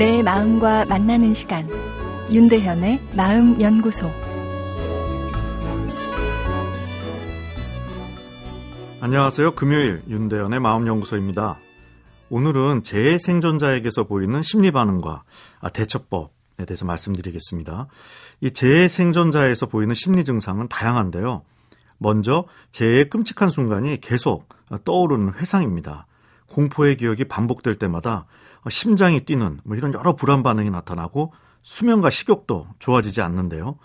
내 마음과 만나는 시간 윤대현의 마음 연구소 안녕하세요. 금요일 윤대현의 마음 연구소입니다. 오늘은 재생존자에게서 보이는 심리 반응과 대처법에 대해서 말씀드리겠습니다. 이 재생존자에서 보이는 심리 증상은 다양한데요. 먼저 재해의 끔찍한 순간이 계속 떠오르는 회상입니다. 공포의 기억이 반복될 때마다 심장이 뛰는 뭐 이런 여러 불안 반응이 나타나고 수면과 식욕도 좋아지지 않는데요.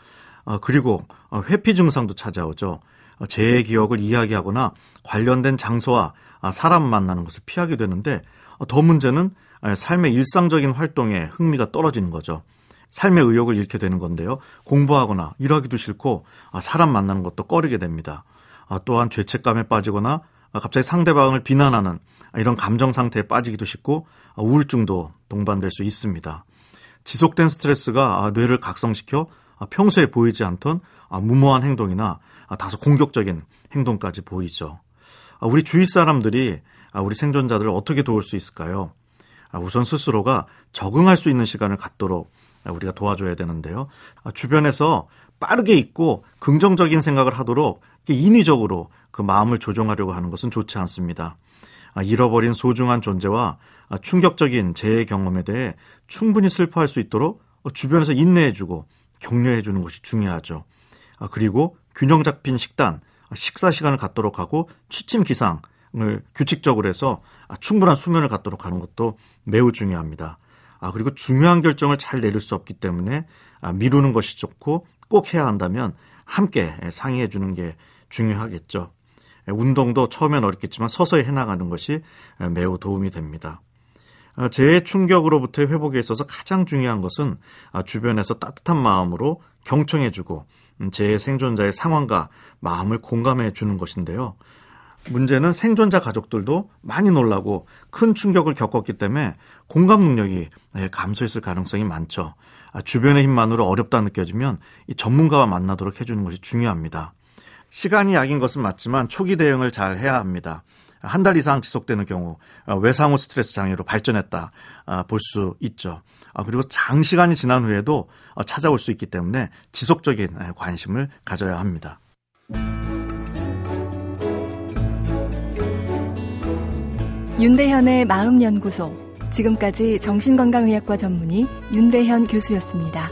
어, 그리고 회피 증상도 찾아오죠. 재해 기억을 이야기하거나 관련된 장소와 사람 만나는 것을 피하게 되는데 더 문제는 삶의 일상적인 활동에 흥미가 떨어지는 거죠. 삶의 의욕을 잃게 되는 건데요. 공부하거나 일하기도 싫고 아, 사람 만나는 것도 꺼리게 됩니다. 아, 또한 죄책감에 빠지거나 아, 갑자기 상대방을 비난하는 이런 감정 상태에 빠지기도 쉽고 우울증도 동반될 수 있습니다. 지속된 스트레스가 뇌를 각성시켜 평소에 보이지 않던 무모한 행동이나 다소 공격적인 행동까지 보이죠. 우리 주위 사람들이 우리 생존자들을 어떻게 도울 수 있을까요? 우선 스스로가 적응할 수 있는 시간을 갖도록 우리가 도와줘야 되는데요. 주변에서 빠르게 있고 긍정적인 생각을 하도록 인위적으로 그 마음을 조정하려고 하는 것은 좋지 않습니다. 잃어버린 소중한 존재와 충격적인 재해 경험에 대해 충분히 슬퍼할 수 있도록 주변에서 인내해주고 격려해주는 것이 중요하죠. 그리고 균형 잡힌 식단, 식사 시간을 갖도록 하고 취침 기상을 규칙적으로 해서 충분한 수면을 갖도록 하는 것도 매우 중요합니다. 아, 그리고 중요한 결정을 잘 내릴 수 없기 때문에 아, 미루는 것이 좋고 꼭 해야 한다면 함께 상의해 주는 게 중요하겠죠. 운동도 처음엔 어렵겠지만 서서히 해나가는 것이 매우 도움이 됩니다. 아, 재해 충격으로부터의 회복에 있어서 가장 중요한 것은 아, 주변에서 따뜻한 마음으로 경청해주고 음, 재해 생존자의 상황과 마음을 공감해 주는 것인데요. 문제는 생존자 가족들도 많이 놀라고 큰 충격을 겪었기 때문에 공감 능력이 예, 감소했을 가능성이 많죠. 아, 주변의 힘만으로 어렵다 느껴지면 이 전문가와 만나도록 해주는 것이 중요합니다. 시간이 약인 것은 맞지만 초기 대응을 잘 해야 합니다. 한 달 이상 지속되는 경우 어, 외상후 스트레스 장애로 발전했다 아, 볼수 있죠. 아, 그리고 장시간이 지난 후에도 어, 찾아올 수 있기 때문에 지속적인 예, 관심을 가져야 합니다. 윤대현의 마음연구소. 지금까지 정신건강의학과 전문의 윤대현 교수였습니다.